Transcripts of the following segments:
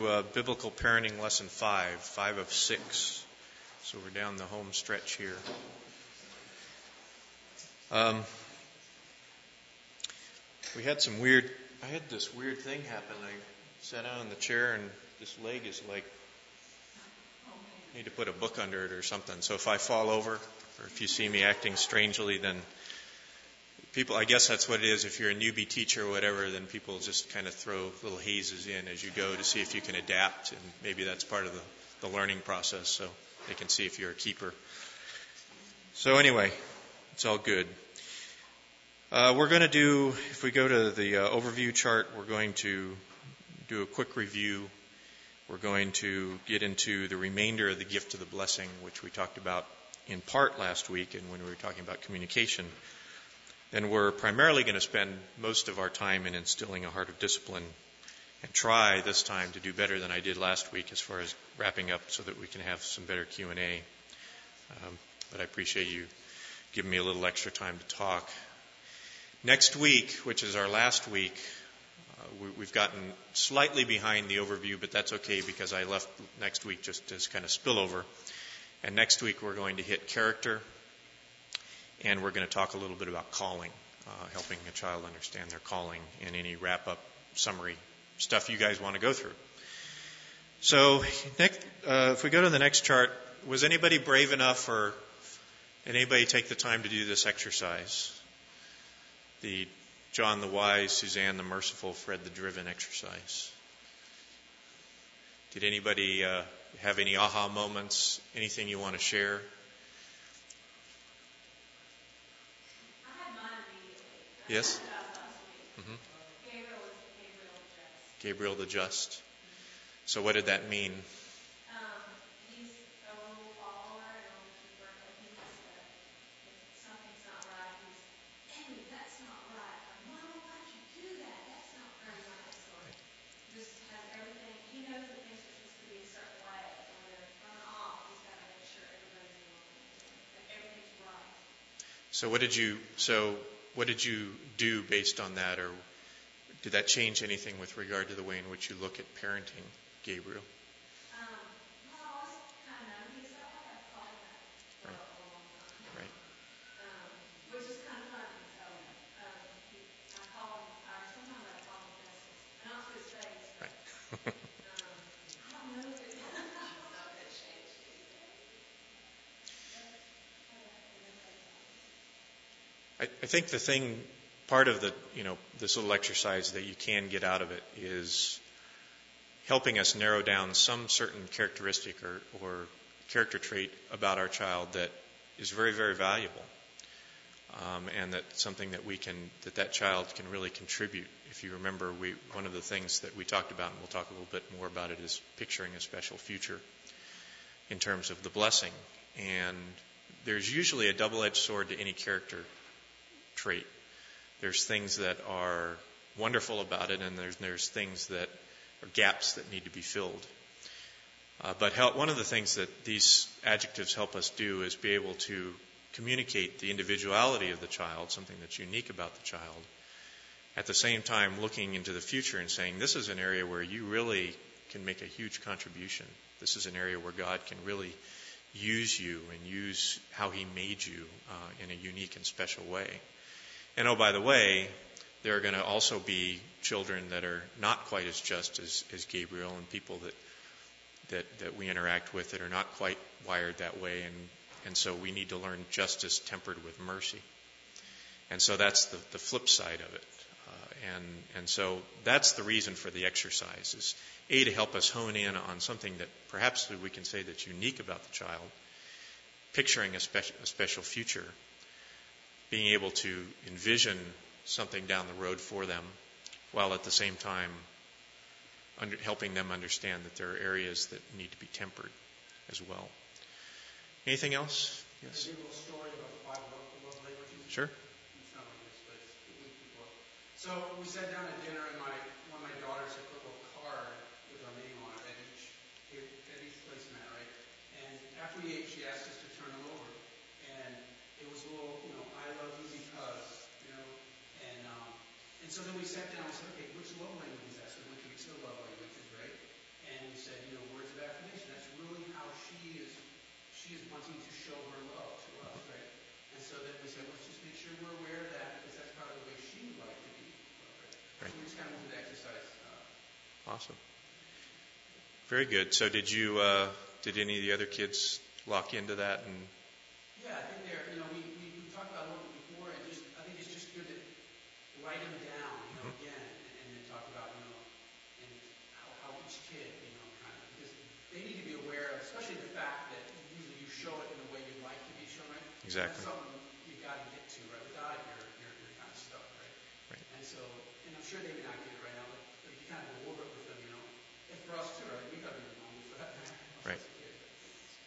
uh, Biblical Parenting Lesson 5, 5 of 6. So we're down the home stretch here. Um, we had some weird, I had this weird thing happen. I sat down in the chair and this leg is like, I need to put a book under it or something. So if I fall over or if you see me acting strangely, then people, I guess that's what it is. If you're a newbie teacher or whatever, then people just kind of throw little hazes in as you go to see if you can adapt, and maybe that's part of the, the learning process, so they can see if you're a keeper. So anyway, it's all good. Uh, we're going to do, if we go to the uh, overview chart, we're going to do a quick review. We're going to get into the remainder of the gift of the blessing, which we talked about in part last week and when we were talking about communication then we're primarily going to spend most of our time in instilling a heart of discipline and try this time to do better than I did last week as far as wrapping up so that we can have some better Q&A. Um, but I appreciate you giving me a little extra time to talk. Next week, which is our last week, uh, we, have gotten slightly behind the overview, but that's okay because I left next week just as kind of spillover. And next week we're going to hit character and we're going to talk a little bit about calling, uh, helping a child understand their calling, and any wrap up summary stuff you guys want to go through. So, next, uh, if we go to the next chart, was anybody brave enough or anybody take the time to do this exercise? The John the Wise, Suzanne the Merciful, Fred the Driven exercise. Did anybody uh, have any aha moments? Anything you want to share? Yes? Mm-hmm. Gabriel the Just. So, what did that mean? Um he's a role baller and on the key burnt. If something's not right, he's hey, that's not right. I'm Mom you do that. That's not very right of sort. Has everything he knows the things that just could be start quiet, but when they're run off, he's gotta make sure everybody's wrong. Like everything's right. So what did you so what did you do based on that, or did that change anything with regard to the way in which you look at parenting, Gabriel? I think the thing, part of the, you know, this little exercise that you can get out of it is helping us narrow down some certain characteristic or, or character trait about our child that is very, very valuable. Um, and that something that we can, that that child can really contribute. If you remember, we, one of the things that we talked about, and we'll talk a little bit more about it, is picturing a special future in terms of the blessing. And there's usually a double-edged sword to any character trait. There's things that are wonderful about it, and there's, there's things that are gaps that need to be filled. Uh, but help, one of the things that these adjectives help us do is be able to communicate the individuality of the child, something that's unique about the child, at the same time looking into the future and saying, this is an area where you really can make a huge contribution. This is an area where God can really use you and use how He made you uh, in a unique and special way. And oh, by the way, there are going to also be children that are not quite as just as, as Gabriel and people that, that, that we interact with that are not quite wired that way. And, and so we need to learn justice tempered with mercy. And so that's the, the flip side of it. Uh, and, and so that's the reason for the exercise is A, to help us hone in on something that perhaps we can say that's unique about the child, picturing a, spe- a special future being able to envision something down the road for them while at the same time under, helping them understand that there are areas that need to be tempered as well. Anything else? Yes. Sure. So we sat down at dinner, and my one of my daughters had put a little card with our name on it at each at each placemat, right? And after we ate, she asked us so then we sat down and said, okay, which love language is that? So we went through each the love languages, right? And we said, you know, words of affirmation. That's really how she is she is wanting to show her love to us, right? And so then we said, let's just make sure we're aware of that because that's part of the way she would like to be. Right? So we just kind of went the exercise. Uh, awesome. Very good. So did you uh, did any of the other kids lock into that and Yeah, I think they're you know, we, we, we talked about it a little bit before and just I think it's just good to write them down Exactly. That's something you got to get to, right? Without it, you're, you're, you're kind of stuck, right? Right. And so, and I'm sure they may not get it right now, but, but if you kind of go over it with them, you know, and for us too, right? We got to be normal for that matter. Right.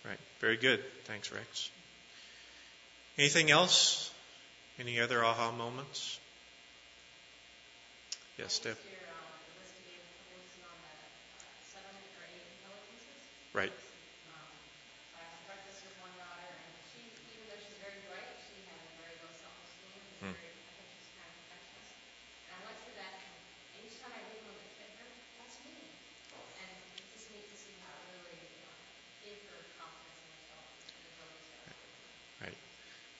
Right. Very good. Thanks, Rex. Anything else? Any other aha moments? Yes, Steph. Your, um, the list you gave a couple weeks ago on the uh, seven or eight intelligences. Right. Um, so I had breakfast with one daughter, and she, even though she's very bright, she has very low self-esteem. She's Hmm. very, I think she's kind of perfectionist. And I went through that, and each time I did one that fit her, that's me. And it's just neat to see how it really, you know, gave her confidence in herself and ability to. Right.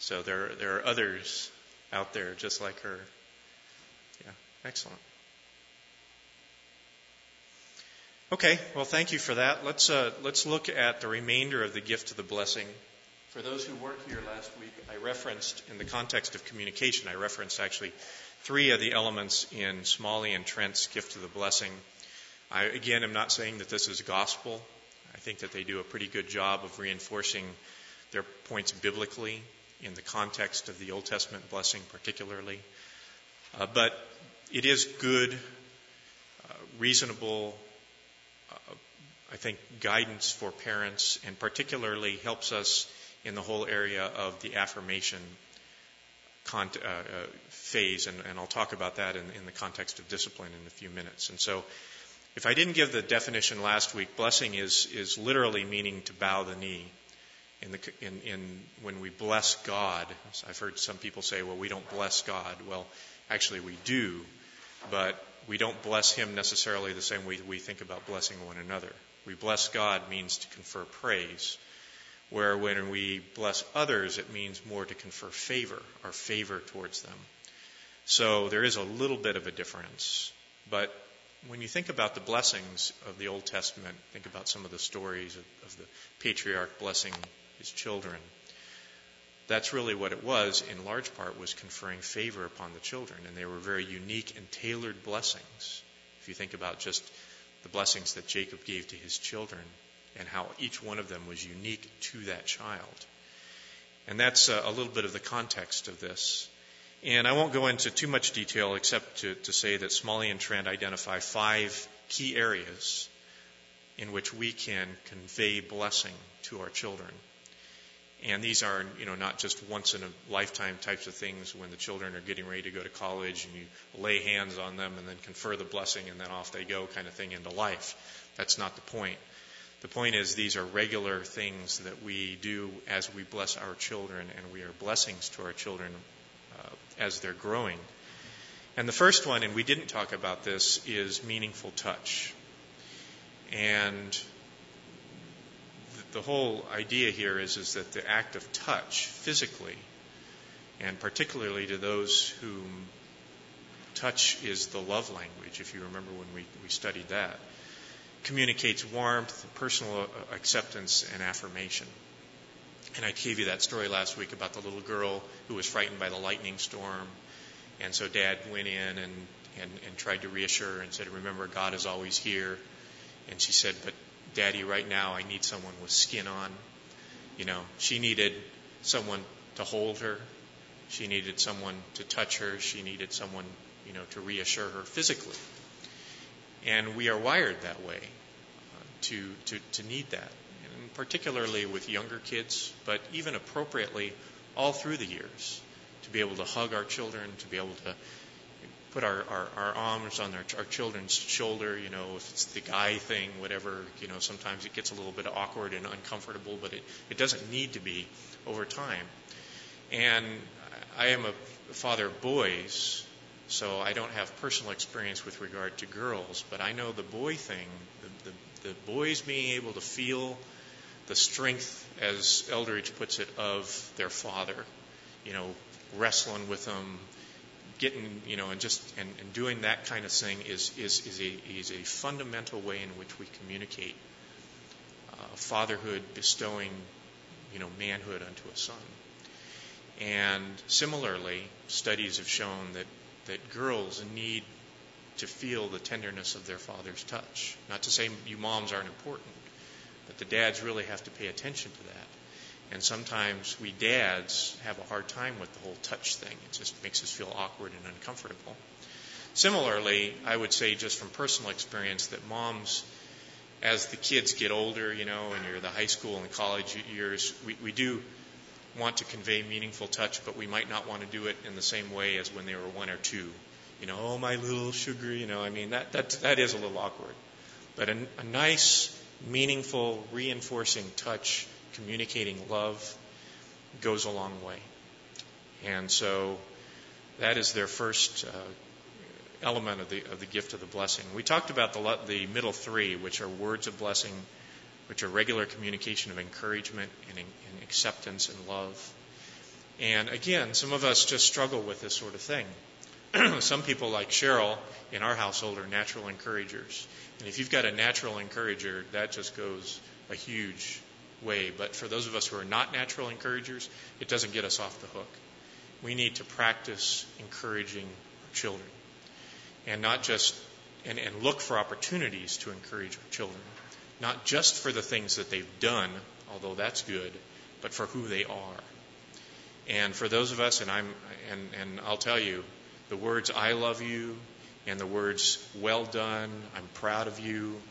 So there, there are others out there just like her. Yeah. Excellent. Okay. Well, thank you for that. Let's uh, let's look at the remainder of the gift of the blessing. For those who weren't here last week, I referenced in the context of communication. I referenced actually three of the elements in Smalley and Trent's gift of the blessing. I again am not saying that this is gospel. I think that they do a pretty good job of reinforcing their points biblically in the context of the Old Testament blessing, particularly. Uh, but it is good, uh, reasonable, uh, I think, guidance for parents, and particularly helps us in the whole area of the affirmation con- uh, uh, phase, and, and, I'll talk about that in, in the context of discipline in a few minutes. And so, if I didn't give the definition last week, blessing is is literally meaning to bow the knee. In the, in, in when we bless God, I've heard some people say, "Well, we don't bless God." Well, actually, we do, but we don't bless Him necessarily the same way we think about blessing one another. We bless God means to confer praise, where when we bless others, it means more to confer favor, our favor towards them. So there is a little bit of a difference, but when you think about the blessings of the Old Testament, think about some of the stories of, of, the patriarch blessing his children. That's really what it was, in large part, was conferring favor upon the children. And they were very unique and tailored blessings. If you think about just the blessings that Jacob gave to his children and how each one of them was unique to that child. And that's a, a little bit of the context of this. And I won't go into too much detail except to, to say that Smalley and Trent identify five key areas in which we can convey blessing to our children. And these are, you know, not just once in a lifetime types of things when the children are getting ready to go to college and you lay hands on them and then confer the blessing and then off they go kind of thing into life. That's not the point. The point is these are regular things that we do as we bless our children and we are blessings to our children uh, as they're growing. And the first one, and we didn't talk about this, is meaningful touch. And the whole idea here is, is that the act of touch physically, and particularly to those whom touch is the love language, if you remember when we, we studied that, communicates warmth, personal uh, acceptance, and affirmation. And I gave you that story last week about the little girl who was frightened by the lightning storm. And so dad went in and, and, and tried to reassure her and said, Remember, God is always here. And she said, But Daddy, right now I need someone with skin on. You know, she needed someone to hold her. She needed someone to touch her. She needed someone, you know, to reassure her physically. And we are wired that way uh, to, to, to need that. And particularly with younger kids, but even appropriately all through the years. To be able to hug our children, to be able to put our, our, our arms on our, our children's shoulder, you know, if it's the guy thing, whatever, you know, sometimes it gets a little bit awkward and uncomfortable, but it, it doesn't need to be over time. And I am a father of boys, so I don't have personal experience with regard to girls, but I know the boy thing, the, the, the boys being able to feel the strength, as Eldredge puts it, of their father, you know, wrestling with them, getting, you know, and just and, and doing that kind of thing is is is a is a fundamental way in which we communicate uh, fatherhood, bestowing, you know, manhood unto a son. And similarly, studies have shown that that girls need to feel the tenderness of their father's touch. Not to say you moms aren't important, but the dads really have to pay attention to that. And sometimes we dads have a hard time with the whole touch thing. It just makes us feel awkward and uncomfortable. Similarly, I would say just from personal experience that moms, as the kids get older, you know, and you're the high school and college years, we, we do want to convey meaningful touch, but we might not want to do it in the same way as when they were one or two. You know, oh my little sugar, you know, I mean that that that is a little awkward. But a, a nice, meaningful, reinforcing touch communicating love goes a long way. And so that is their first uh, element of the, of the gift of the blessing. We talked about the, the middle three, which are words of blessing, which are regular communication of encouragement and, and acceptance and love. And again, some of us just struggle with this sort of thing. some people, like Cheryl in our household, are natural encouragers. And if you've got a natural encourager, that just goes a huge way. But for those of us who are not natural encouragers, it doesn't get us off the hook. We need to practice encouraging our children and not just and, and look for opportunities to encourage our children, not just for the things that they've done, although that's good, but for who they are. And for those of us, and I'm and, and I'll tell you, the words "I love you" and the words "Well done," "I'm proud of you,"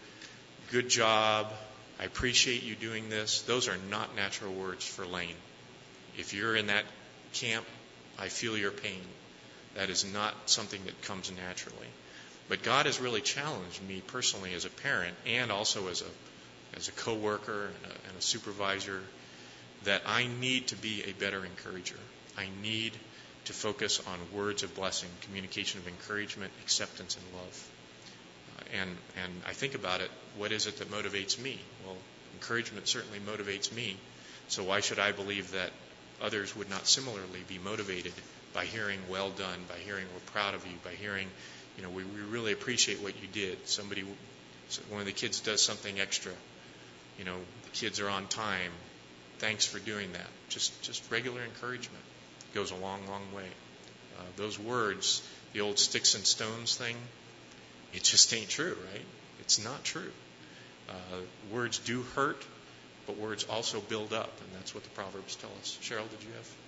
"Good job," I appreciate you doing this. Those are not natural words for Lane. If you're in that camp, I feel your pain. That is not something that comes naturally. But God has really challenged me personally as a parent and also as a as a coworker and a, and a supervisor that I need to be a better encourager. I need to focus on words of blessing, communication of encouragement, acceptance, and love uh, and and I think about it, what is it that motivates me? Well, encouragement certainly motivates me. So why should I believe that others would not similarly be motivated by hearing well done, by hearing we're proud of you, by hearing, you know, we, we really appreciate what you did. Somebody, one of the kids does something extra. You know, the kids are on time. Thanks for doing that. Just just regular encouragement goes a long, long way. Uh, those words, the old sticks and stones thing, it just ain't true, right? It's not true. Uh, words do hurt, but words also build up, and that's what the Proverbs tell us. Cheryl, did you have?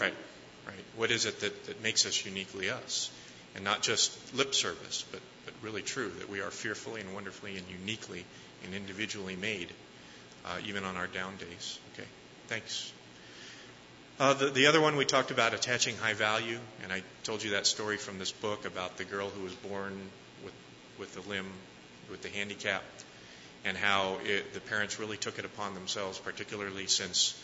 Right, right. What is it that, that makes us uniquely us? And not just lip service, but, but really true that we are fearfully and wonderfully and uniquely and individually made, uh, even on our down days. Okay, thanks. Uh, the, the other one we talked about attaching high value, and I told you that story from this book about the girl who was born with with the limb, with the handicap, and how it, the parents really took it upon themselves, particularly since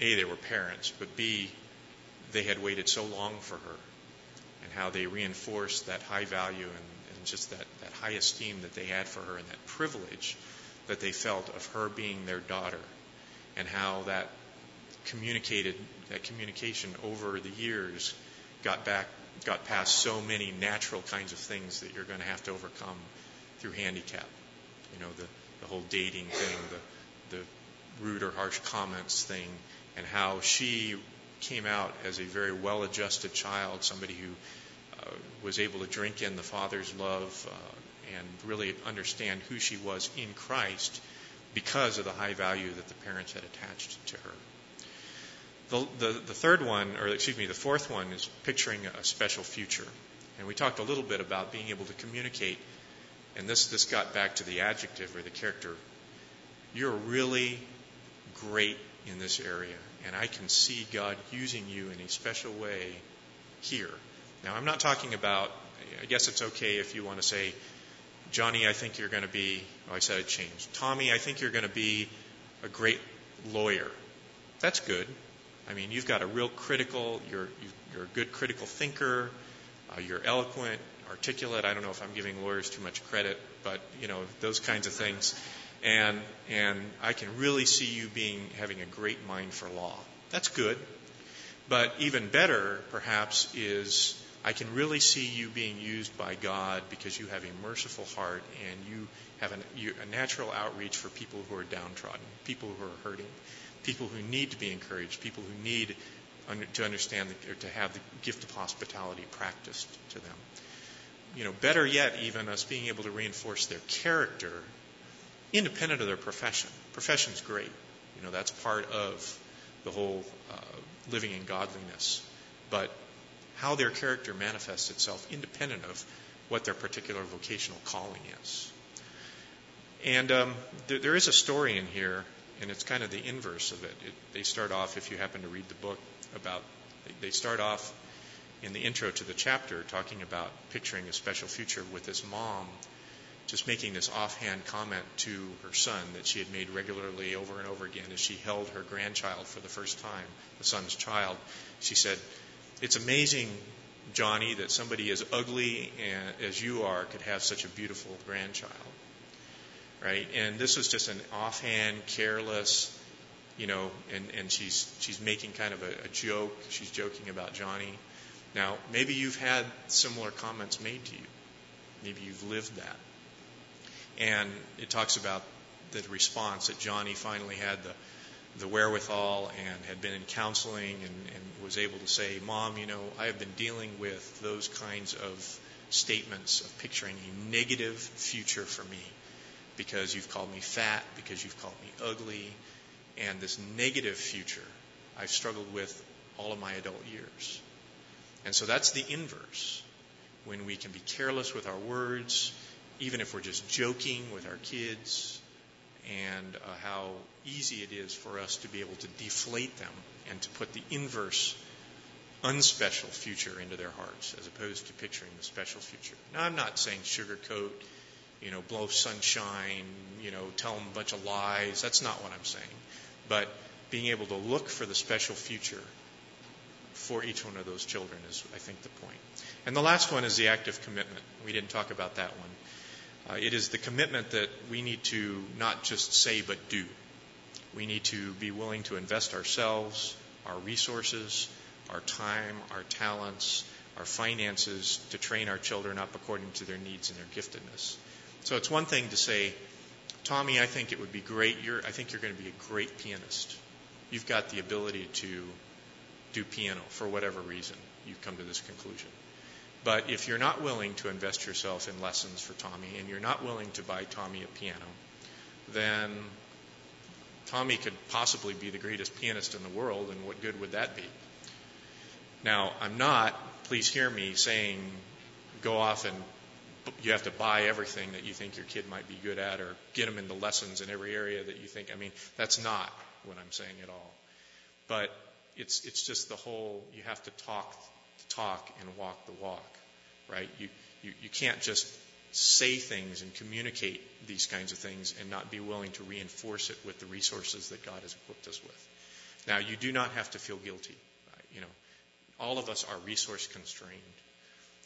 a, they were parents, but B, they had waited so long for her, and how they reinforced that high value and, and just that, that high esteem that they had for her and that privilege that they felt of her being their daughter, and how that communicated that communication over the years got back got past so many natural kinds of things that you're going to have to overcome through handicap. You know, the, the whole dating thing, the, the rude or harsh comments thing, and how she came out as a very well adjusted child, somebody who uh, was able to drink in the Father's love uh, and really understand who she was in Christ because of the high value that the parents had attached to her. The, the, the third one, or excuse me, the fourth one is picturing a special future. And we talked a little bit about being able to communicate, and this, this got back to the adjective or the character. You're really great in this area. And I can see God using you in a special way here. Now, I'm not talking about, I guess it's okay if you want to say, Johnny, I think you're going to be, oh, I said it changed. Tommy, I think you're going to be a great lawyer. That's good. I mean, you've got a real critical, you're, you're a good critical thinker, uh, you're eloquent, articulate. I don't know if I'm giving lawyers too much credit, but, you know, those kinds of things. And, and I can really see you being, having a great mind for law. That's good. But even better, perhaps, is I can really see you being used by God because you have a merciful heart and you have an, you, a natural outreach for people who are downtrodden, people who are hurting, people who need to be encouraged, people who need to understand the, or to have the gift of hospitality practiced to them. You know, better yet, even us being able to reinforce their character independent of their profession. Profession's great. You know, that's part of the whole uh, living in godliness. But how their character manifests itself independent of what their particular vocational calling is. And um, there, there is a story in here, and it's kind of the inverse of it. it. They start off, if you happen to read the book, about they start off in the intro to the chapter talking about picturing a special future with this mom just making this offhand comment to her son that she had made regularly over and over again as she held her grandchild for the first time, the son's child. She said, It's amazing, Johnny, that somebody as ugly as you are could have such a beautiful grandchild. Right? And this was just an offhand, careless, you know, and, and she's she's making kind of a, a joke. She's joking about Johnny. Now, maybe you've had similar comments made to you. Maybe you've lived that. And it talks about the response that Johnny finally had the the wherewithal and had been in counseling and, and was able to say, Mom, you know, I have been dealing with those kinds of statements of picturing a negative future for me because you've called me fat, because you've called me ugly, and this negative future I've struggled with all of my adult years. And so that's the inverse. When we can be careless with our words, even if we're just joking with our kids, and uh, how easy it is for us to be able to deflate them and to put the inverse, unspecial future into their hearts as opposed to picturing the special future. Now, I'm not saying sugarcoat, you know, blow sunshine, you know, tell them a bunch of lies. That's not what I'm saying. But being able to look for the special future for each one of those children is, I think, the point. And the last one is the active commitment. We didn't talk about that one. Uh, it is the commitment that we need to not just say but do. We need to be willing to invest ourselves, our resources, our time, our talents, our finances to train our children up according to their needs and their giftedness. So it's one thing to say, Tommy, I think it would be great. You're, I think you're going to be a great pianist. You've got the ability to do piano for whatever reason. You've come to this conclusion. But if you're not willing to invest yourself in lessons for Tommy and you're not willing to buy Tommy a piano, then Tommy could possibly be the greatest pianist in the world, and what good would that be? Now, I'm not, please hear me, saying go off and you have to buy everything that you think your kid might be good at or get them into lessons in every area that you think. I mean, that's not what I'm saying at all. But it's, it's just the whole, you have to talk talk and walk the walk, right? You, you, you can't just say things and communicate these kinds of things and not be willing to reinforce it with the resources that God has equipped us with. Now, you do not have to feel guilty. Uh, you know, all of us are resource constrained.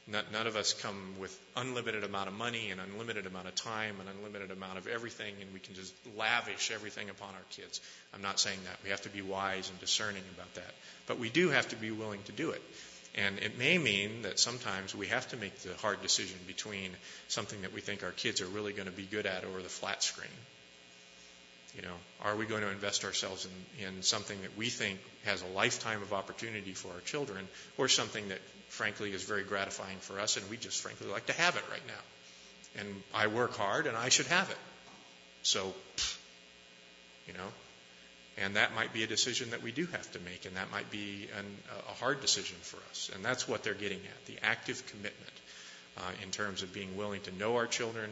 None of us come with unlimited amount of money and unlimited amount of time and unlimited amount of everything, and we can just lavish everything upon our kids. I'm not saying that. We have to be wise and discerning about that. But we do have to be willing to do it. And it may mean that sometimes we have to make the hard decision between something that we think our kids are really going to be good at or the flat screen. You know, are we going to invest ourselves in, in something that we think has a lifetime of opportunity for our children or something that frankly is very gratifying for us and we just frankly like to have it right now? And I work hard and I should have it. So, you know, and that might be a decision that we do have to make, and that might be an, a hard decision for us. And that's what they're getting at the active commitment uh, in terms of being willing to know our children,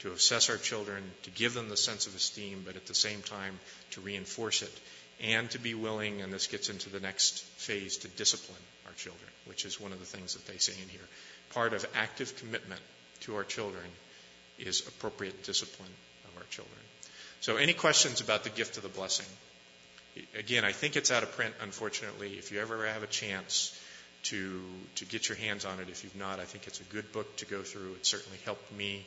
to assess our children, to give them the sense of esteem, but at the same time to reinforce it and to be willing, and this gets into the next phase, to discipline our children, which is one of the things that they say in here. Part of active commitment to our children is appropriate discipline of our children. So, any questions about the gift of the blessing? Again, I think it's out of print, unfortunately. If you ever have a chance to, to get your hands on it, if you've not, I think it's a good book to go through. It certainly helped me.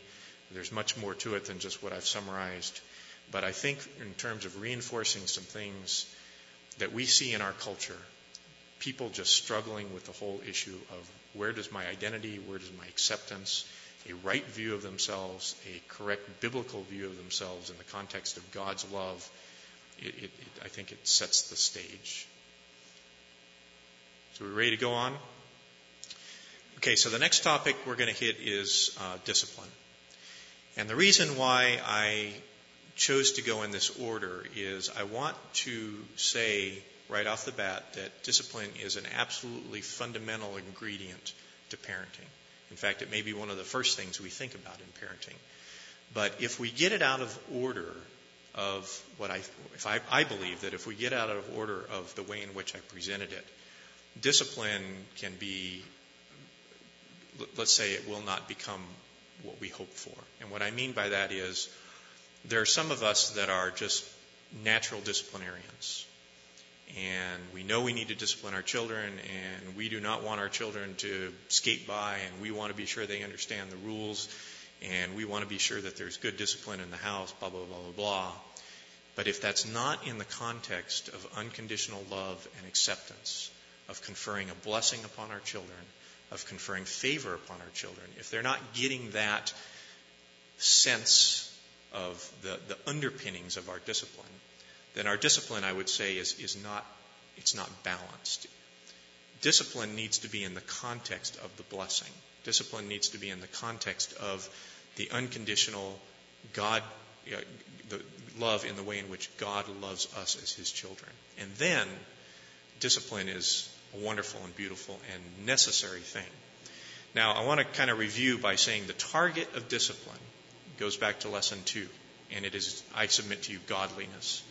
There's much more to it than just what I've summarized. But I think, in terms of reinforcing some things that we see in our culture, people just struggling with the whole issue of where does my identity, where does my acceptance, a right view of themselves, a correct biblical view of themselves in the context of God's love, I think it sets the stage. So we're ready to go on? Okay, so the next topic we're going to hit is uh, discipline. And the reason why I chose to go in this order is I want to say right off the bat that discipline is an absolutely fundamental ingredient to parenting. In fact, it may be one of the first things we think about in parenting. But if we get it out of order of what I, if I, I believe that if we get out of order of the way in which I presented it, discipline can be, let's say it will not become what we hope for. And what I mean by that is there are some of us that are just natural disciplinarians. And we know we need to discipline our children, and we do not want our children to skate by, and we want to be sure they understand the rules, and we want to be sure that there's good discipline in the house, blah, blah, blah, blah, blah. But if that's not in the context of unconditional love and acceptance, of conferring a blessing upon our children, of conferring favor upon our children, if they're not getting that sense of the, the underpinnings of our discipline, then our discipline, I would say, is, is not, it's not balanced. Discipline needs to be in the context of the blessing. Discipline needs to be in the context of the unconditional God, you know, the love in the way in which God loves us as His children. And then discipline is a wonderful and beautiful and necessary thing. Now, I want to kind of review by saying the target of discipline goes back to lesson two, and it is, I submit to you, godliness.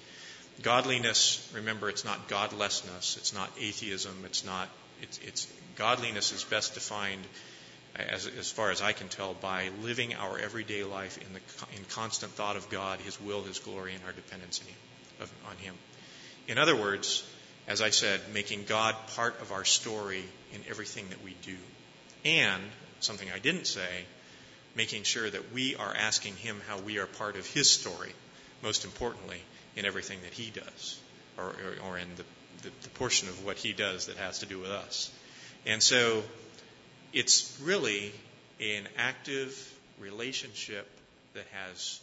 Godliness, remember, it's not godlessness, it's not atheism, it's not, it's, it's godliness is best defined, as, as far as I can tell, by living our everyday life in, the, in constant thought of God, His will, His glory, and our dependence of, on Him. In other words, as I said, making God part of our story in everything that we do. And, something I didn't say, making sure that we are asking Him how we are part of His story, most importantly, in everything that He does, or, or, or in the, the, the portion of what He does that has to do with us. And so it's really an active relationship that has,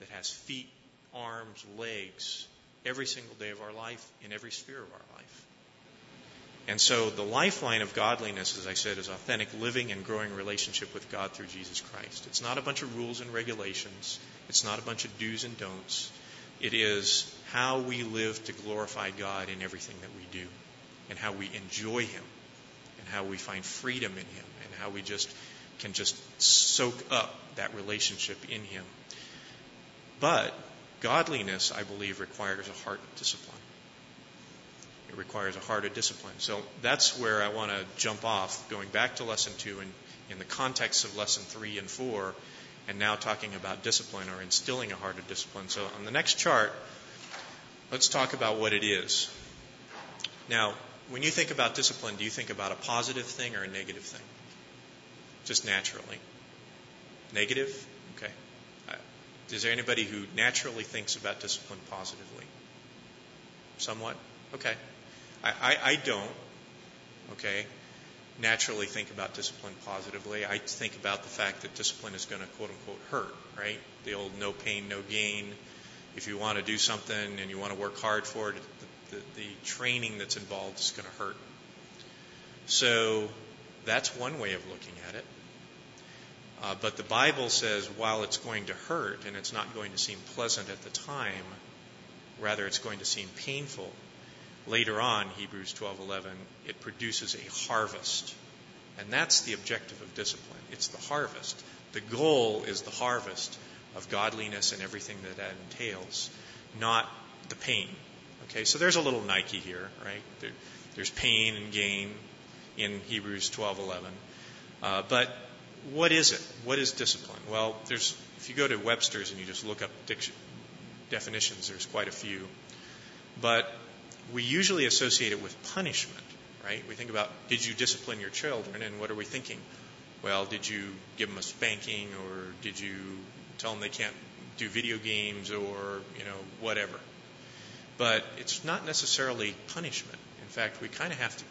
that has feet, arms, legs, every single day of our life, in every sphere of our life. And so the lifeline of godliness, as I said, is authentic living and growing relationship with God through Jesus Christ. It's not a bunch of rules and regulations. It's not a bunch of do's and don'ts. It is how we live to glorify God in everything that we do, and how we enjoy Him, and how we find freedom in Him, how we just can just soak up that relationship in Him. But godliness, I believe, requires a heart of discipline. It requires a heart of discipline. So that's where I want to jump off, going back to lesson two and in the context of lesson three and four, and now talking about discipline or instilling a heart of discipline. So on the next chart, let's talk about what it is. Now, when you think about discipline, do you think about a positive thing or a negative thing? Just naturally. Negative? Okay. Is there anybody who naturally thinks about discipline positively? Somewhat? Okay. I, I, I don't, okay, naturally think about discipline positively. I think about the fact that discipline is going to quote unquote hurt, right? The old no pain, no gain. If you want to do something and you want to work hard for it, the, the, the training that's involved is going to hurt. So that's one way of looking at it. Uh, but the Bible says while it's going to hurt and it's not going to seem pleasant at the time, rather it's going to seem painful Later on, Hebrews 12:11, it produces a harvest. And that's the objective of discipline. It's the harvest. The goal is the harvest of godliness and everything that that entails, not the pain Okay, so there's a little Nike here, right? There, there's pain and gain in Hebrews 12:11. Uh, but what is it? What is discipline? Well, there's if you go to Webster's and you just look up diction, definitions, there's quite a few. But we usually associate it with punishment, right? We think about did you discipline your children, and what are we thinking? Well, did you give them a spanking, or did you tell them they can't do video games, or you know whatever? But it's not necessarily punishment. In fact, we kind of have to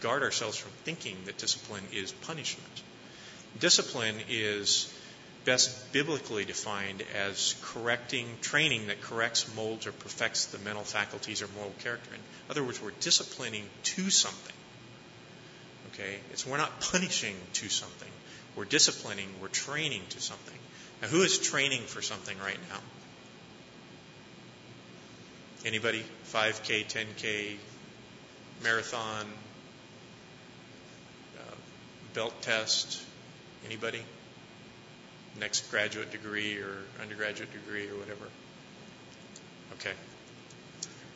guard ourselves from thinking that discipline is punishment. Discipline is best biblically defined as correcting, training that corrects, molds, or perfects the mental faculties or moral character. In other words, we're disciplining to something. Okay? It's we're not punishing to something. We're disciplining, we're training to something. Now who is training for something right now? Anybody? 5K, 10K, marathon, uh, belt test? Anybody? Next graduate degree or undergraduate degree or whatever? Okay.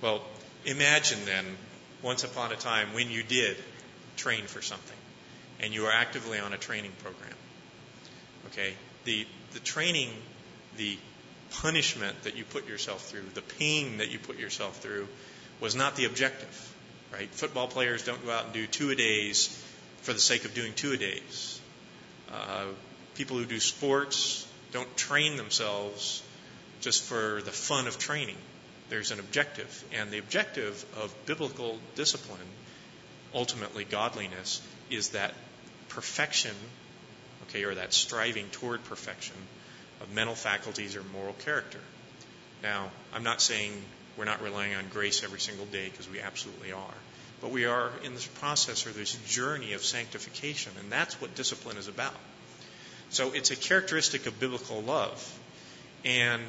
Well, imagine then, once upon a time, when you did train for something and you are actively on a training program. Okay? The, the training, the punishment that you put yourself through, the pain that you put yourself through, was not the objective. Right? Football players don't go out and do two a days for the sake of doing two a days. Uh, people who do sports don't train themselves just for the fun of training. There's an objective, and the objective of biblical discipline, ultimately godliness, is that perfection, okay, or that striving toward perfection of mental faculties or moral character. Now, I'm not saying we're not relying on grace every single day because we absolutely are. But we are in this process or this journey of sanctification, and that's what discipline is about. So it's a characteristic of biblical love. And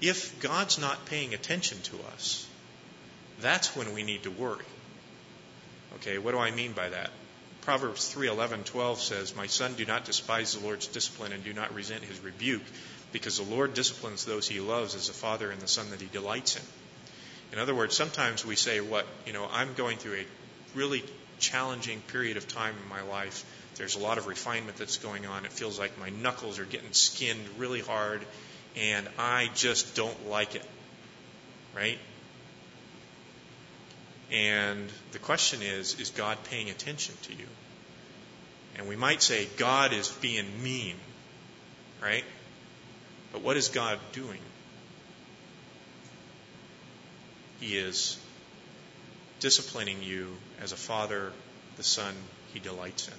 if God's not paying attention to us, that's when we need to worry. Okay, what do I mean by that? Proverbs 3:11, 12 says, "My son, do not despise the Lord's discipline and do not resent his rebuke, because the Lord disciplines those he loves as a father and the son that he delights in." In other words, sometimes we say, "What, you know, I'm going through a really challenging period of time in my life. There's a lot of refinement that's going on. It feels like my knuckles are getting skinned really hard, and I just don't like it." Right? And the question is, is God paying attention to you? And we might say, God is being mean, right? But what is God doing? He is disciplining you as a father, the son he delights in,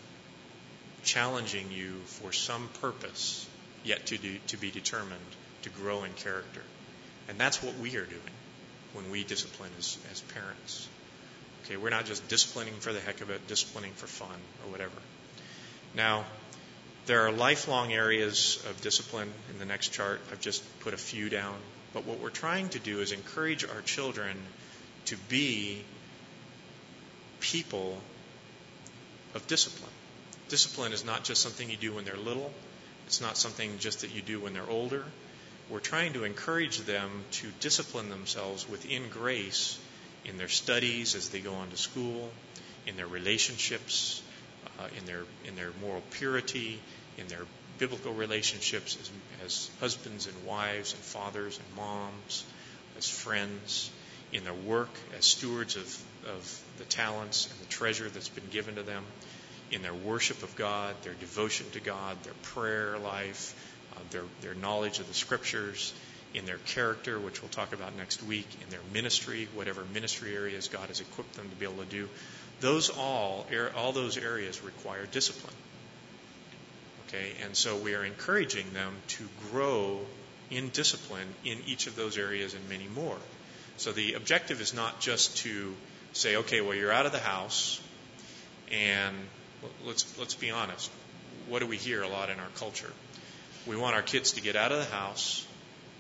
challenging you for some purpose yet to, do, to be determined to grow in character. And that's what we are doing when we discipline as, as parents. Okay, we're not just disciplining for the heck of it, disciplining for fun or whatever. Now, there are lifelong areas of discipline in the next chart. I've just put a few down. But what we're trying to do is encourage our children to be people of discipline. Discipline is not just something you do when they're little, it's not something just that you do when they're older. We're trying to encourage them to discipline themselves within grace in their studies as they go on to school, in their relationships, uh, in their in their moral purity, in their biblical relationships as, as husbands and wives and fathers and moms, as friends, in their work as stewards of, of the talents and the treasure that's been given to them, in their worship of God, their devotion to God, their prayer life, uh, their, their knowledge of the scriptures, in their character, which we'll talk about next week, in their ministry, whatever ministry areas God has equipped them to be able to do. Those all, all those areas require discipline. Okay, and so we are encouraging them to grow in discipline in each of those areas and many more. So the objective is not just to say, okay, well you're out of the house, and let's let's be honest. What do we hear a lot in our culture? We want our kids to get out of the house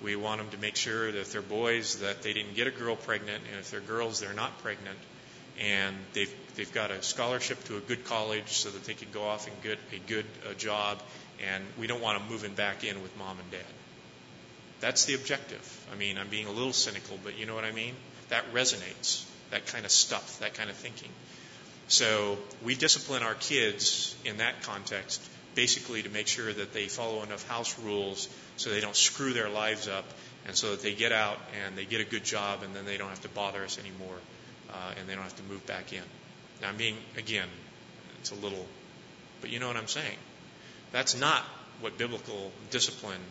we want them to make sure that if they're boys, that they didn't get a girl pregnant, and if they're girls, they're not pregnant, and they've they've got a scholarship to a good college so that they can go off and get a good uh, job, and we don't want them moving back in with mom and dad. That's the objective. I mean, I'm being a little cynical, but you know what I mean? that resonates, that kind of stuff, that kind of thinking. So we discipline our kids in that context basically to make sure that they follow enough house rules so they don't screw their lives up and so that they get out and they get a good job and then they don't have to bother us anymore uh, and they don't have to move back in. Now, I'm being, again, it's a little, but you know what I'm saying. That's not what biblical discipline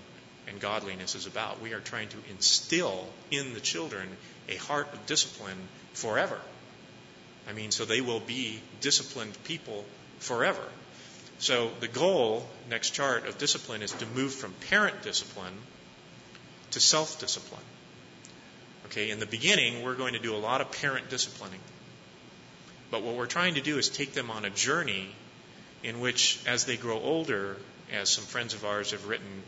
and godliness is about. We are trying to instill in the children a heart of discipline forever. I mean, so they will be disciplined people forever. So the goal, next chart, of discipline is to move from parent discipline to self discipline. Okay, in the beginning, we're going to do a lot of parent disciplining. But what we're trying to do is take them on a journey in which, as they grow older, as some friends of ours have written,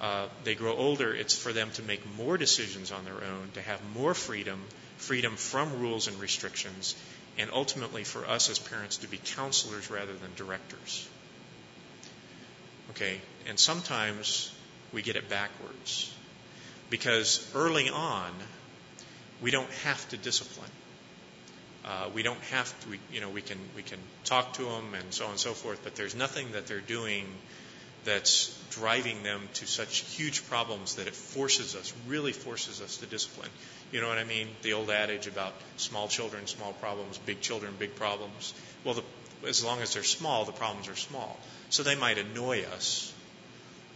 uh, they grow older, it's for them to make more decisions on their own, to have more freedom, freedom from rules and restrictions, and ultimately for us as parents to be counselors rather than directors. Okay, and sometimes we get it backwards. Because early on, we don't have to discipline. Uh, we don't have to, we, you know, we can, we can talk to them and so on and so forth, but there's nothing that they're doing that's driving them to such huge problems that it forces us, really forces us to discipline. You know what I mean? The old adage about small children, small problems, big children, big problems. Well, the, as long as they're small, the problems are small. So they might annoy us.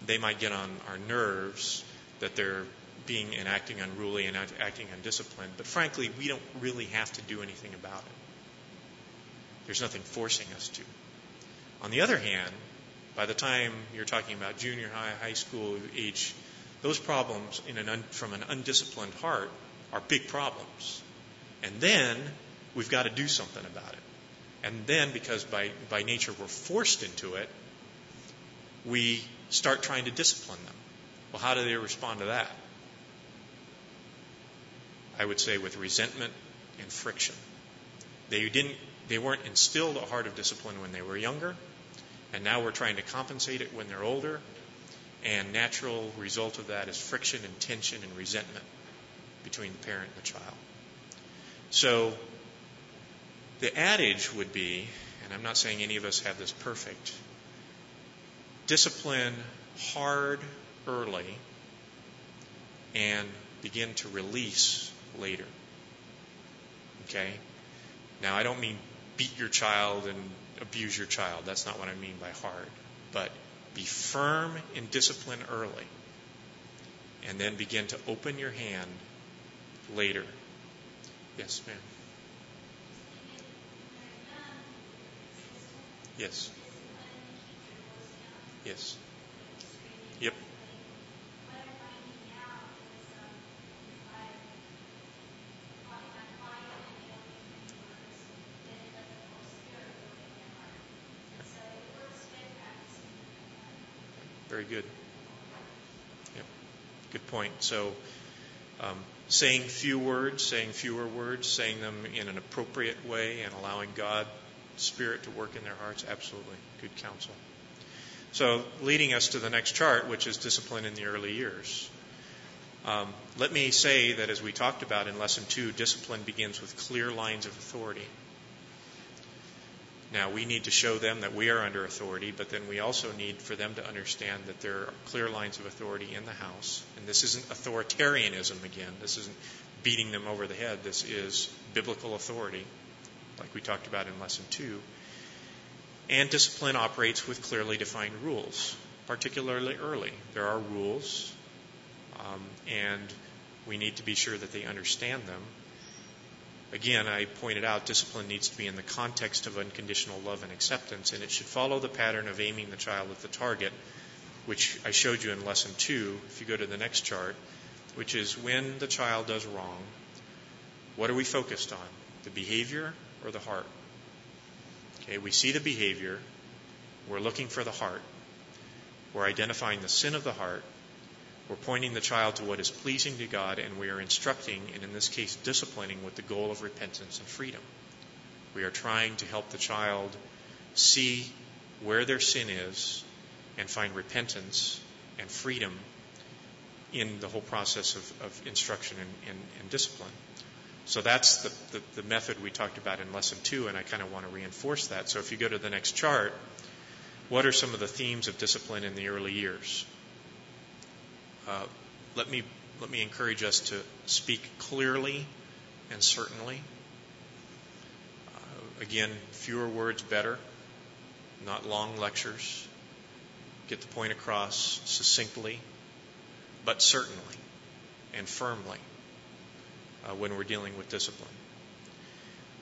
They might get on our nerves that they're being and acting unruly and acting undisciplined. But frankly, we don't really have to do anything about it. There's nothing forcing us to. On the other hand, by the time you're talking about junior high, high school age, those problems un, from an undisciplined heart are big problems. And then we've got to do something about it. And then, because by, by nature we're forced into it, we start trying to discipline them. Well, how do they respond to that? I would say with resentment and friction. They didn't they weren't instilled a heart of discipline when they were younger, and now we're trying to compensate it when they're older. And natural result of that is friction and tension and resentment between the parent and the child. So the adage would be, and I'm not saying any of us have this perfect, discipline hard early and begin to release later. Okay? Now, I don't mean beat your child and abuse your child. That's not what I mean by hard. But be firm in discipline early and then begin to open your hand later. Yes, ma'am. Yes. Yes. Very good. Yep. Good point. So, um, saying few words, saying fewer words, saying them in an appropriate way, and allowing God, Spirit, to work in their hearts, absolutely good counsel. So, leading us to the next chart, which is discipline in the early years. Um, let me say that as we talked about in lesson two, discipline begins with clear lines of authority. Now, we need to show them that we are under authority, but then we also need for them to understand that there are clear lines of authority in the house. And this isn't authoritarianism again. This isn't beating them over the head. This is biblical authority, like we talked about in lesson two. And discipline operates with clearly defined rules, particularly early. There are rules, um, and we need to be sure that they understand them Again, I pointed out discipline needs to be in the context of unconditional love and acceptance, and it should follow the pattern of aiming the child at the target, which I showed you in lesson two. If you go to the next chart, which is when the child does wrong, what are we focused on? The behavior or the heart? Okay, we see the behavior, we're looking for the heart, we're identifying the sin of the heart, we're pointing the child to what is pleasing to God, and we are instructing, and in this case, disciplining with the goal of repentance and freedom. We are trying to help the child see where their sin is and find repentance and freedom in the whole process of, of instruction and, and, and discipline. So that's the, the, the method we talked about in lesson two, and I kind of want to reinforce that. So if you go to the next chart, what are some of the themes of discipline in the early years? Uh, let me let me encourage us to speak clearly and certainly. Uh, again, fewer words better, not long lectures. Get the point across succinctly, but certainly and firmly uh, when we're dealing with discipline.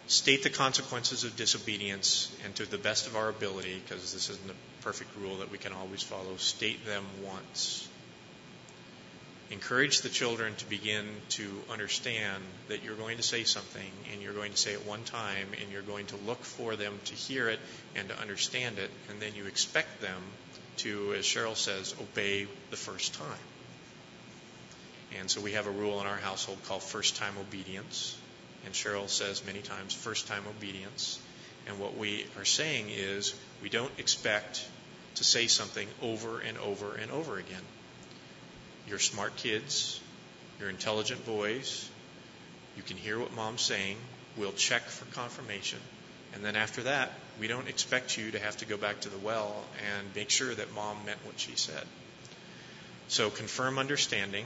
State the consequences of disobedience, and to the best of our ability, because this isn't a perfect rule that we can always follow, state them once. Encourage the children to begin to understand that you're going to say something and you're going to say it one time and you're going to look for them to hear it and to understand it, and then you expect them to, as Cheryl says, obey the first time. And so we have a rule in our household called first time obedience. And Cheryl says many times first time obedience. And what we are saying is we don't expect to say something over and over and over again. You're smart kids, you're intelligent boys, you can hear what mom's saying, we'll check for confirmation. And then after that, we don't expect you to have to go back to the well and make sure that mom meant what she said. So confirm understanding,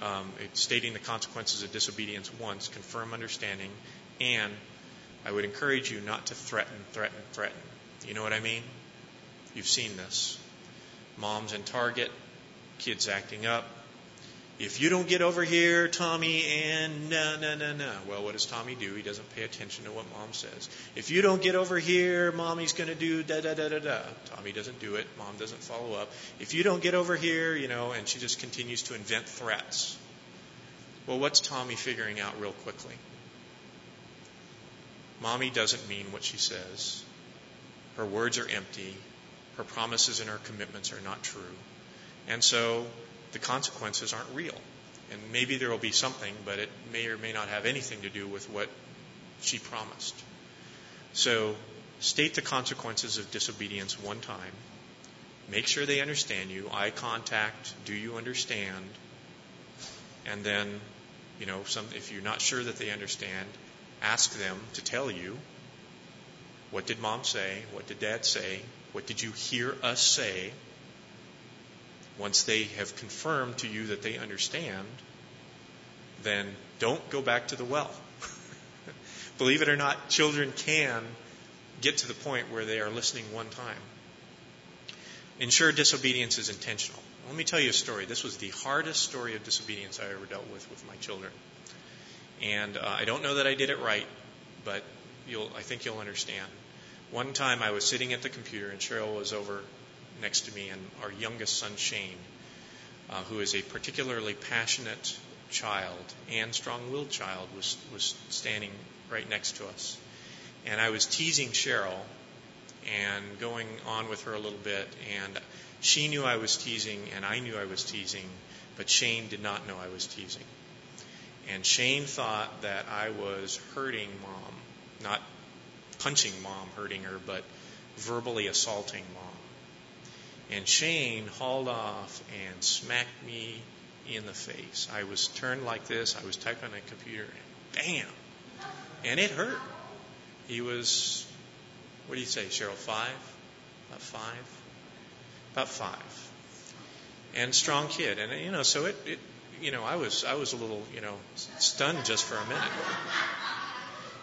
um, stating the consequences of disobedience once, confirm understanding, and I would encourage you not to threaten, threaten, threaten. You know what I mean? You've seen this. Moms in Target, kids acting up, if you don't get over here, Tommy, and no, no, no, no. Well, what does Tommy do? He doesn't pay attention to what mom says. If you don't get over here, mommy's going to do da, da, da, da, da. Tommy doesn't do it. Mom doesn't follow up. If you don't get over here, you know, and she just continues to invent threats. Well, what's Tommy figuring out real quickly? Mommy doesn't mean what she says. Her words are empty. Her promises and her commitments are not true. And so the consequences aren't real. And maybe there will be something, but it may or may not have anything to do with what she promised. So state the consequences of disobedience one time. Make sure they understand you. Eye contact. Do you understand? And then, you know, some, if you're not sure that they understand, ask them to tell you what did mom say? What did dad say? What did you hear us say? Once they have confirmed to you that they understand, then don't go back to the well. Believe it or not, children can get to the point where they are listening one time. Ensure disobedience is intentional. Let me tell you a story. This was the hardest story of disobedience I ever dealt with with my children. And uh, I don't know that I did it right, but I think you'll understand. One time I was sitting at the computer and Cheryl was over next to me, and our youngest son, Shane, uh, who is a particularly passionate child and strong willed child, was, was standing right next to us. And I was teasing Cheryl and going on with her a little bit, and she knew I was teasing, and I knew I was teasing, but Shane did not know I was teasing. And Shane thought that I was hurting mom, not punching mom, hurting her, but verbally assaulting mom. And Shane hauled off and smacked me in the face. I was turned like this. I was typing on a computer, and bam! And it hurt. He was, what do you say, Cheryl? Five? About five? About five. And strong kid. And, you know, so it, it you know, I was, I was a little, you know, stunned just for a minute.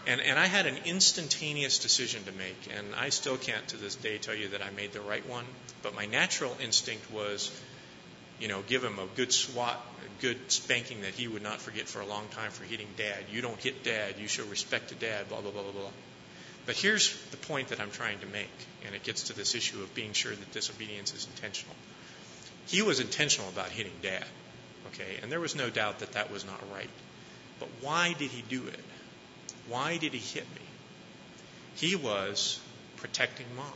And, and I had an instantaneous decision to make, and I still can't to this day tell you that I made the right one. But my natural instinct was, you know, give him a good swat, a good spanking that he would not forget for a long time for hitting dad. You don't hit dad. You show respect to dad. Blah blah blah blah blah. But here's the point that I'm trying to make, and it gets to this issue of being sure that disobedience is intentional. He was intentional about hitting dad, okay, and there was no doubt that that was not right. But why did he do it? Why did he hit me? He was protecting mom.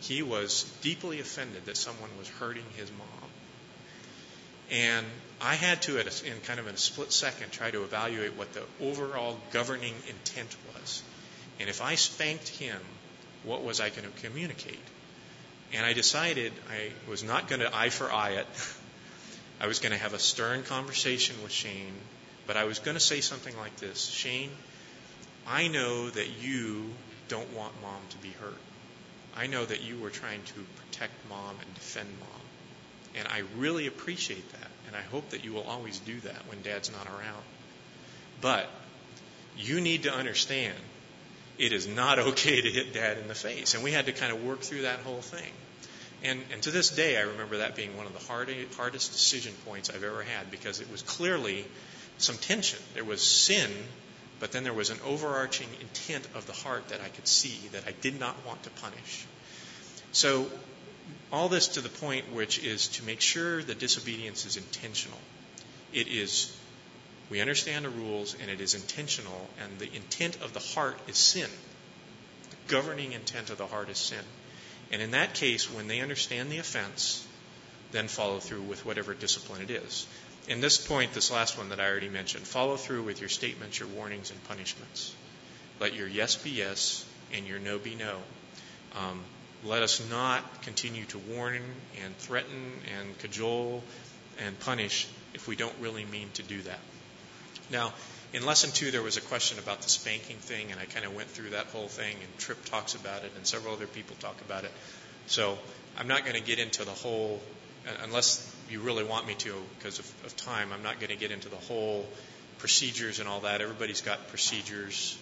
He was deeply offended that someone was hurting his mom. And I had to, in kind of a split second, try to evaluate what the overall governing intent was. And if I spanked him, what was I going to communicate? And I decided I was not going to eye for eye it. I was going to have a stern conversation with Shane But I was going to say something like this Shane, I know that you don't want mom to be hurt. I know that you were trying to protect mom and defend mom. And I really appreciate that. And I hope that you will always do that when dad's not around. But you need to understand it is not okay to hit dad in the face. And we had to kind of work through that whole thing. And, and to this day, I remember that being one of the hard, hardest decision points I've ever had because it was clearly some tension. There was sin, but then there was an overarching intent of the heart that I could see that I did not want to punish. So, all this to the point which is to make sure the disobedience is intentional. It is, we understand the rules and it is intentional, and the intent of the heart is sin. The governing intent of the heart is sin. And in that case, when they understand the offense, then follow through with whatever discipline it is. In this point, this last one that I already mentioned, follow through with your statements, your warnings, and punishments. Let your yes be yes and your no be no. Um, let us not continue to warn and threaten and cajole and punish if we don't really mean to do that. Now, in lesson two, there was a question about the spanking thing, and I kind of went through that whole thing, and Tripp talks about it, and several other people talk about it. So I'm not going to get into the whole, unless you really want me to, because of, of time, I'm not going to get into the whole procedures and all that. Everybody's got procedures.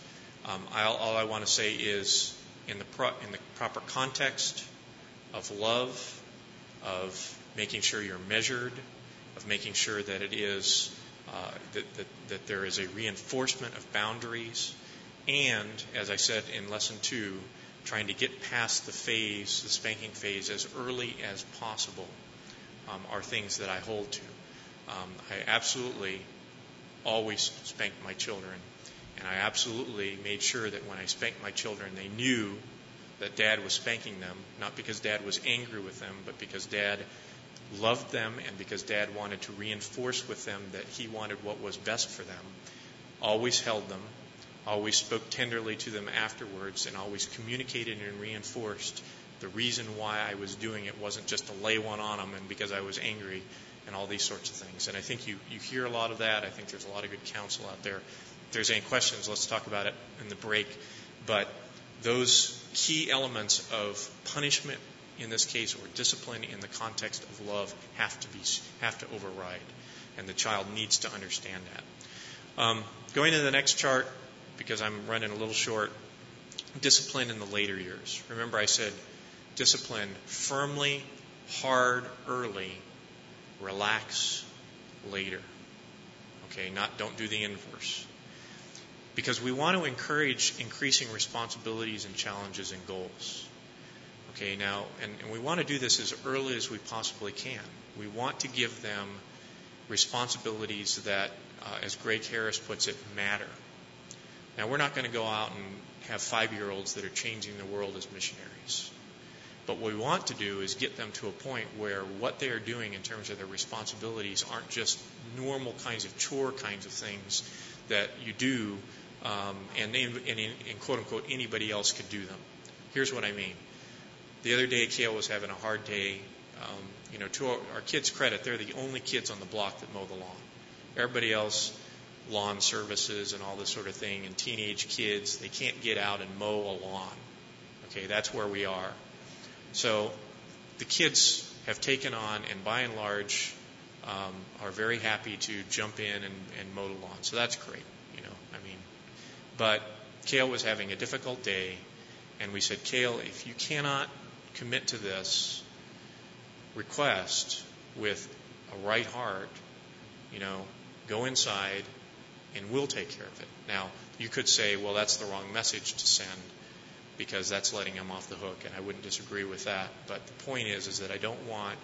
Um, all I want to say is, in the, pro, in the proper context of love, of making sure you're measured, of making sure that it is uh, that, that, that there is a reinforcement of boundaries, and, as I said in lesson two, trying to get past the phase, the spanking phase, as early as possible um, are things that I hold to. Um, I absolutely always spanked my children, and I absolutely made sure that when I spanked my children, they knew that dad was spanking them, not because dad was angry with them, but because dad loved them and because dad wanted to reinforce with them that he wanted what was best for them, always held them, always spoke tenderly to them afterwards, and always communicated and reinforced the reason why I was doing it wasn't just to lay one on them and because I was angry and all these sorts of things. And I think you, you hear a lot of that. I think there's a lot of good counsel out there. If there's any questions, let's talk about it in the break. But those key elements of punishment in this case, or discipline in the context of love, have to be have to override, and the child needs to understand that. Um, going to the next chart, because I'm running a little short. Discipline in the later years. Remember, I said discipline firmly, hard, early, relax later. Okay, not don't do the inverse. Because we want to encourage increasing responsibilities and challenges and goals. Okay, now, and, and we want to do this as early as we possibly can. We want to give them responsibilities that, uh, as Greg Harris puts it, matter. Now, we're not going to go out and have five year olds that are changing the world as missionaries. But what we want to do is get them to a point where what they are doing in terms of their responsibilities aren't just normal kinds of chore kinds of things that you do um, and, and, and quote unquote anybody else could do them. Here's what I mean. The other day, Kale was having a hard day. Um, you know, to our, our kids' credit, they're the only kids on the block that mow the lawn. Everybody else, lawn services and all this sort of thing, and teenage kids, they can't get out and mow a lawn. Okay, that's where we are. So the kids have taken on, and by and large, um, are very happy to jump in and, and mow the lawn. So that's great, you know. I mean, but Kale was having a difficult day, and we said, Kale, if you cannot commit to this request with a right heart, you know, go inside and we'll take care of it. Now, you could say, well, that's the wrong message to send because that's letting him off the hook, and I wouldn't disagree with that. But the point is, is that I don't want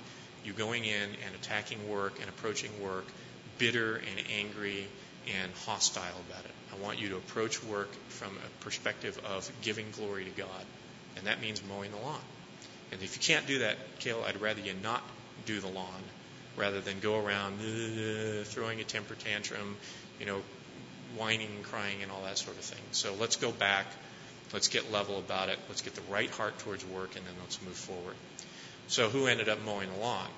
you going in and attacking work and approaching work bitter and angry and hostile about it. I want you to approach work from a perspective of giving glory to God, and that means mowing the lawn. And if you can't do that, Kale, I'd rather you not do the lawn rather than go around uh, throwing a temper tantrum, you know, whining and crying and all that sort of thing. So let's go back. Let's get level about it. Let's get the right heart towards work, and then let's move forward. So who ended up mowing the lawn?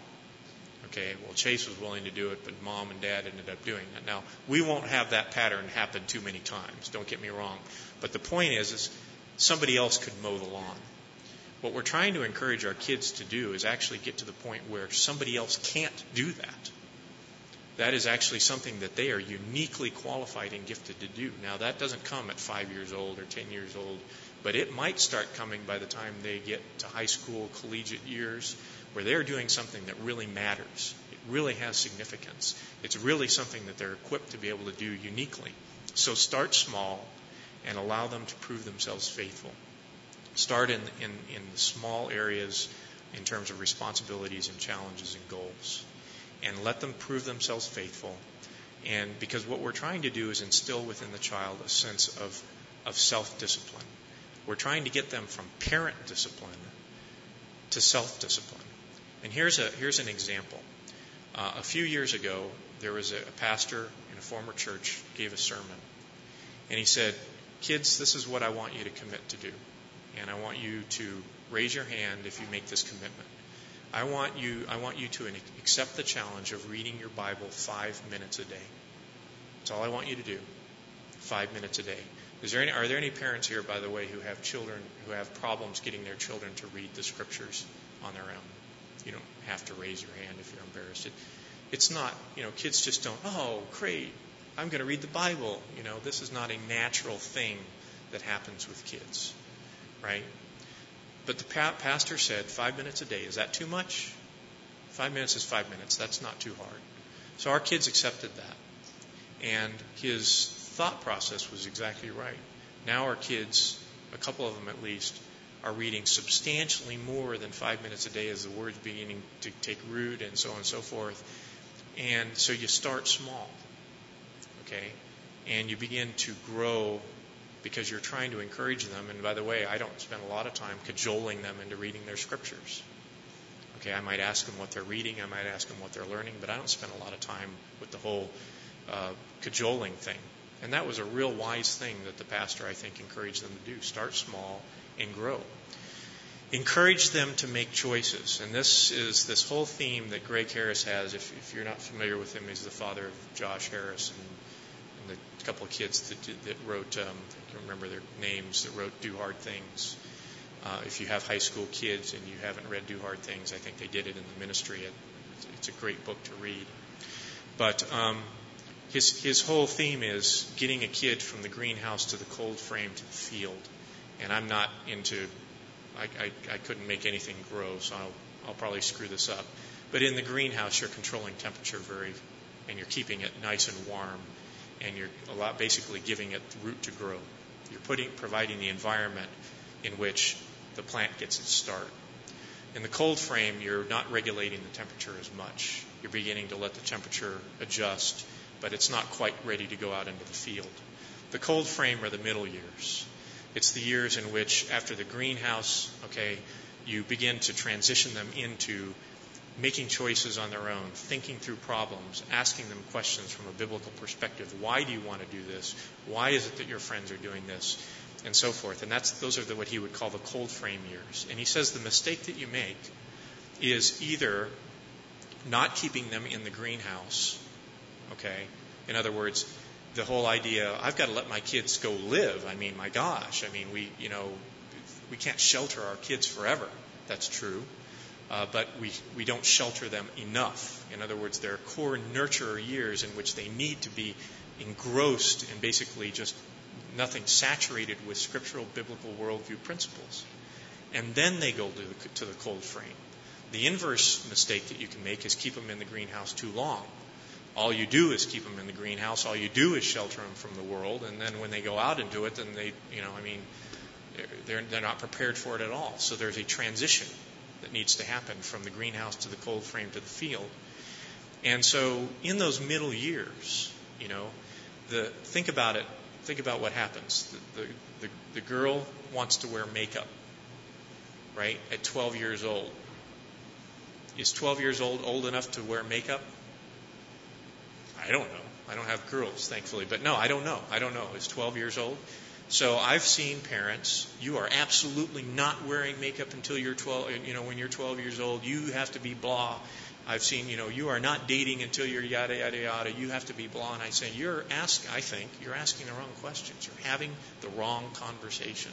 Okay, well, Chase was willing to do it, but mom and dad ended up doing it. Now, we won't have that pattern happen too many times, don't get me wrong. But the point is, is somebody else could mow the lawn. What we're trying to encourage our kids to do is actually get to the point where somebody else can't do that. That is actually something that they are uniquely qualified and gifted to do. Now, that doesn't come at five years old or ten years old, but it might start coming by the time they get to high school, collegiate years, where they're doing something that really matters. It really has significance. It's really something that they're equipped to be able to do uniquely. So start small and allow them to prove themselves faithful. Start in, in, in the small areas in terms of responsibilities and challenges and goals and let them prove themselves faithful. And because what we're trying to do is instill within the child a sense of, of self discipline. We're trying to get them from parent discipline to self discipline. And here's, a, here's an example. Uh, a few years ago, there was a, a pastor in a former church gave a sermon. And he said, Kids, this is what I want you to commit to do. And I want you to raise your hand if you make this commitment. I want you, I want you to accept the challenge of reading your Bible five minutes a day. That's all I want you to do. Five minutes a day. Is there any, are there any parents here, by the way, who have children who have problems getting their children to read the scriptures on their own? You don't have to raise your hand if you're embarrassed. It, it's not, you know, kids just don't, oh, great, I'm going to read the Bible. You know, this is not a natural thing that happens with kids, right? But the pastor said five minutes a day. Is that too much? Five minutes is five minutes. That's not too hard. So our kids accepted that. And his thought process was exactly right. Now our kids, a couple of them at least, are reading substantially more than five minutes a day as the word's beginning to take root and so on and so forth. And so you start small, okay? And you begin to grow because you're trying to encourage them. And by the way, I don't spend a lot of time cajoling them into reading their scriptures. Okay, I might ask them what they're reading, I might ask them what they're learning, but I don't spend a lot of time with the whole uh, cajoling thing. And that was a real wise thing that the pastor, I think, encouraged them to do. Start small and grow. Encourage them to make choices. And this is this whole theme that Greg Harris has. If, if you're not familiar with him, he's the father of Josh Harris and the couple of kids that, that wrote, um, I can remember their names, that wrote Do Hard Things. Uh, if you have high school kids and you haven't read Do Hard Things, I think they did it in the ministry. It's, it's a great book to read. But um, his, his whole theme is getting a kid from the greenhouse to the cold frame to the field. And I'm not into, I, I, I couldn't make anything grow, so I'll, I'll probably screw this up. But in the greenhouse, you're controlling temperature very, and you're keeping it nice and warm and you're a lot basically giving it root to grow. You're putting, providing the environment in which the plant gets its start. In the cold frame, you're not regulating the temperature as much. You're beginning to let the temperature adjust, but it's not quite ready to go out into the field. The cold frame are the middle years. It's the years in which, after the greenhouse, okay, you begin to transition them into making choices on their own, thinking through problems, asking them questions from a biblical perspective. Why do you want to do this? Why is it that your friends are doing this? And so forth. And that's those are the, what he would call the cold frame years. And he says the mistake that you make is either not keeping them in the greenhouse, okay? In other words, the whole idea, I've got to let my kids go live. I mean, my gosh, I mean, we, you know, we can't shelter our kids forever. That's true uh, but we, we don't shelter them enough. In other words, there are core nurturer years in which they need to be engrossed in basically just nothing saturated with scriptural biblical worldview principles. And then they go to the, to the cold frame. The inverse mistake that you can make is keep them in the greenhouse too long. All you do is keep them in the greenhouse. All you do is shelter them from the world. And then when they go out into it, then they, you know, I mean, they're, they're not prepared for it at all. So there's a transition that needs to happen from the greenhouse to the cold frame to the field. And so in those middle years, you know, the think about it. Think about what happens. The, the, the, the girl wants to wear makeup, right? At 12 years old. Is 12 years old old enough to wear makeup? I don't know. I don't have girls, thankfully. But no, I don't know. I don't know. Is 12 years old? So I've seen parents, you are absolutely not wearing makeup until you're 12, you know, when you're 12 years old. You have to be blah. I've seen, you know, you are not dating until you're yada yada yada. You have to be blonde. I say you're asking. I think you're asking the wrong questions. You're having the wrong conversation.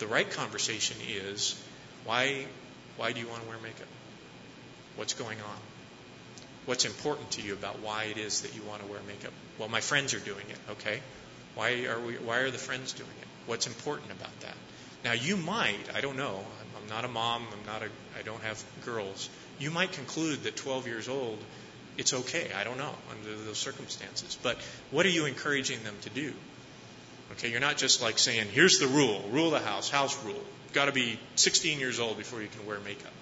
The right conversation is, why, why do you want to wear makeup? What's going on? What's important to you about why it is that you want to wear makeup? Well, my friends are doing it. Okay, why are we? Why are the friends doing it? What's important about that? Now, you might. I don't know. I'm not a mom. I'm not a. I don't have girls. You might conclude that 12 years old, it's okay. I don't know under those circumstances. But what are you encouraging them to do? Okay, you're not just like saying, here's the rule, rule the house, house rule. You've got to be 16 years old before you can wear makeup.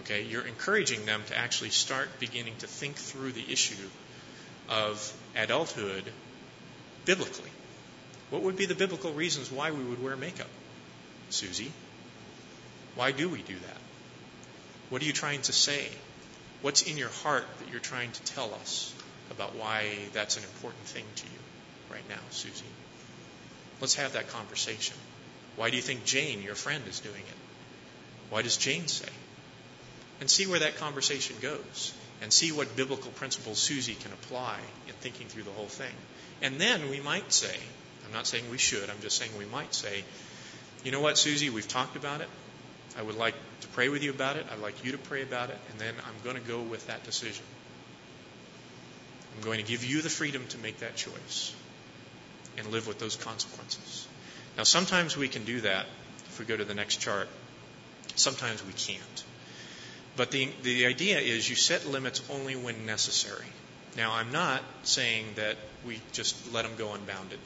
Okay, you're encouraging them to actually start beginning to think through the issue of adulthood biblically. What would be the biblical reasons why we would wear makeup? Susie, why do we do that? What are you trying to say? What's in your heart that you're trying to tell us about why that's an important thing to you right now, Susie? Let's have that conversation. Why do you think Jane, your friend, is doing it? Why does Jane say? And see where that conversation goes. And see what biblical principles Susie can apply in thinking through the whole thing. And then we might say, I'm not saying we should, I'm just saying we might say, you know what, Susie, we've talked about it. I would like to pray with you about it. I'd like you to pray about it. And then I'm going to go with that decision. I'm going to give you the freedom to make that choice and live with those consequences. Now, sometimes we can do that if we go to the next chart. Sometimes we can't. But the, the idea is you set limits only when necessary. Now, I'm not saying that we just let them go unbounded.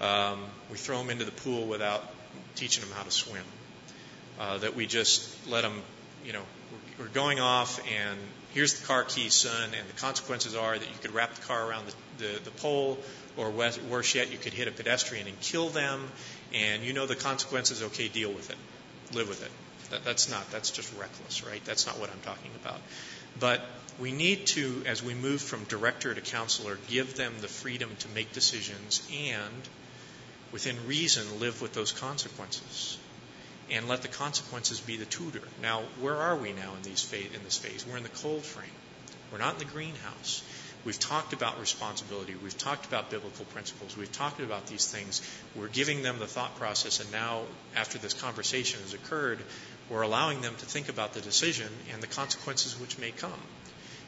Um, we throw them into the pool without teaching them how to swim. Uh, that we just let them, you know, we're going off and here's the car key, son, and the consequences are that you could wrap the car around the, the, the pole or worse yet, you could hit a pedestrian and kill them, and you know the consequences. Okay, deal with it, live with it. That, that's not. That's just reckless, right? That's not what I'm talking about. But we need to, as we move from director to counselor, give them the freedom to make decisions and, within reason, live with those consequences. And let the consequences be the tutor. Now, where are we now in, these in this phase? We're in the cold frame. We're not in the greenhouse. We've talked about responsibility. We've talked about biblical principles. We've talked about these things. We're giving them the thought process, and now, after this conversation has occurred, we're allowing them to think about the decision and the consequences which may come.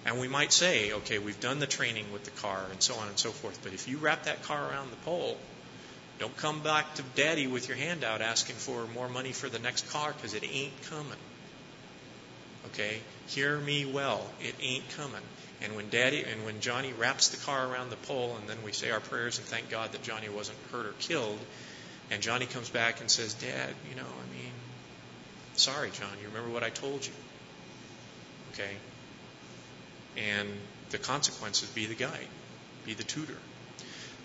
And we might say, okay, we've done the training with the car and so on and so forth, but if you wrap that car around the pole, don't come back to daddy with your hand out asking for more money for the next car because it ain't coming. Okay? Hear me well. It ain't coming. And when Daddy and when Johnny wraps the car around the pole, and then we say our prayers and thank God that Johnny wasn't hurt or killed, and Johnny comes back and says, "Dad, you know, I mean, sorry, John. You remember what I told you?" Okay. And the consequences be the guide, be the tutor.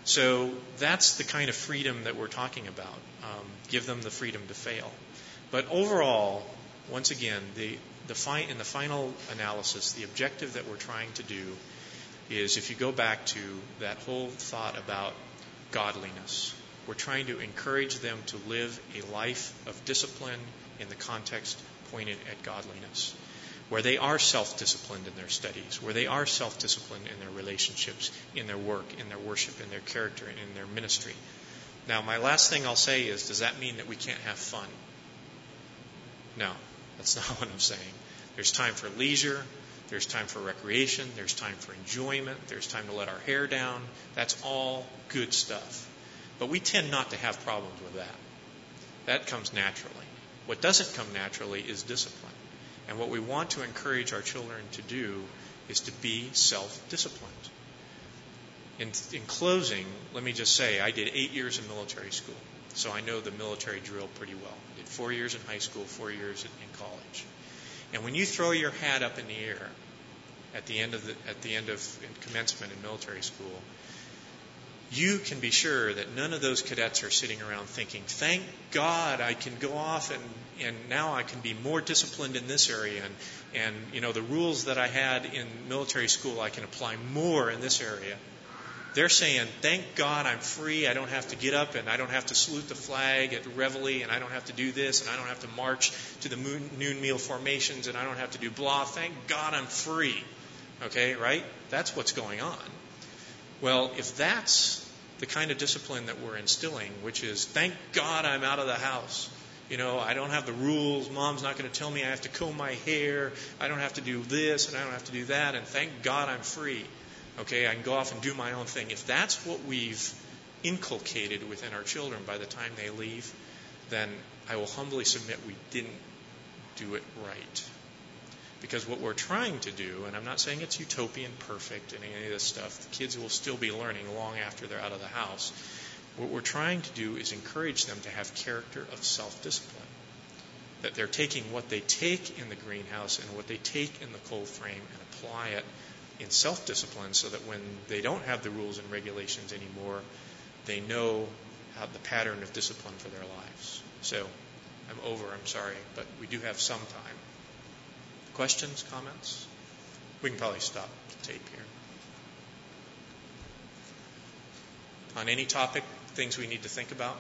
So that's the kind of freedom that we're talking about. Um, give them the freedom to fail. But overall, once again, the in the final analysis, the objective that we're trying to do is if you go back to that whole thought about godliness, we're trying to encourage them to live a life of discipline in the context pointed at godliness, where they are self disciplined in their studies, where they are self disciplined in their relationships, in their work, in their worship, in their character, and in their ministry. Now, my last thing I'll say is does that mean that we can't have fun? No. That's not what I'm saying. There's time for leisure. There's time for recreation. There's time for enjoyment. There's time to let our hair down. That's all good stuff. But we tend not to have problems with that. That comes naturally. What doesn't come naturally is discipline. And what we want to encourage our children to do is to be self disciplined. In, in, closing, let me just say I did eight years in military school, so I know the military drill pretty well Did four years in high school, four years in college. And when you throw your hat up in the air at the end of the, at the end of commencement in military school, you can be sure that none of those cadets are sitting around thinking, "Thank God I can go off and and now I can be more disciplined in this area and and you know the rules that I had in military school I can apply more in this area." They're saying, thank God I'm free. I don't have to get up and I don't have to salute the flag at Reveille and I don't have to do this and I don't have to march to the moon, noon meal formations and I don't have to do blah. Thank God I'm free. Okay, right? That's what's going on. Well, if that's the kind of discipline that we're instilling, which is thank God I'm out of the house. You know, I don't have the rules. Mom's not going to tell me I have to comb my hair. I don't have to do this and I don't have to do that. And thank God I'm free. Okay, I can go off and do my own thing. If that's what we've inculcated within our children by the time they leave, then I will humbly submit we didn't do it right. Because what we're trying to do, and I'm not saying it's utopian perfect and any of this stuff, the kids will still be learning long after they're out of the house. What we're trying to do is encourage them to have character of self discipline. That they're taking what they take in the greenhouse and what they take in the cold frame and apply it in self discipline so that when they don't have the rules and regulations anymore, they know how the pattern of discipline for their lives. So I'm over, I'm sorry, but we do have some time. Questions, comments? We can probably stop the tape here. On any topic, things we need to think about?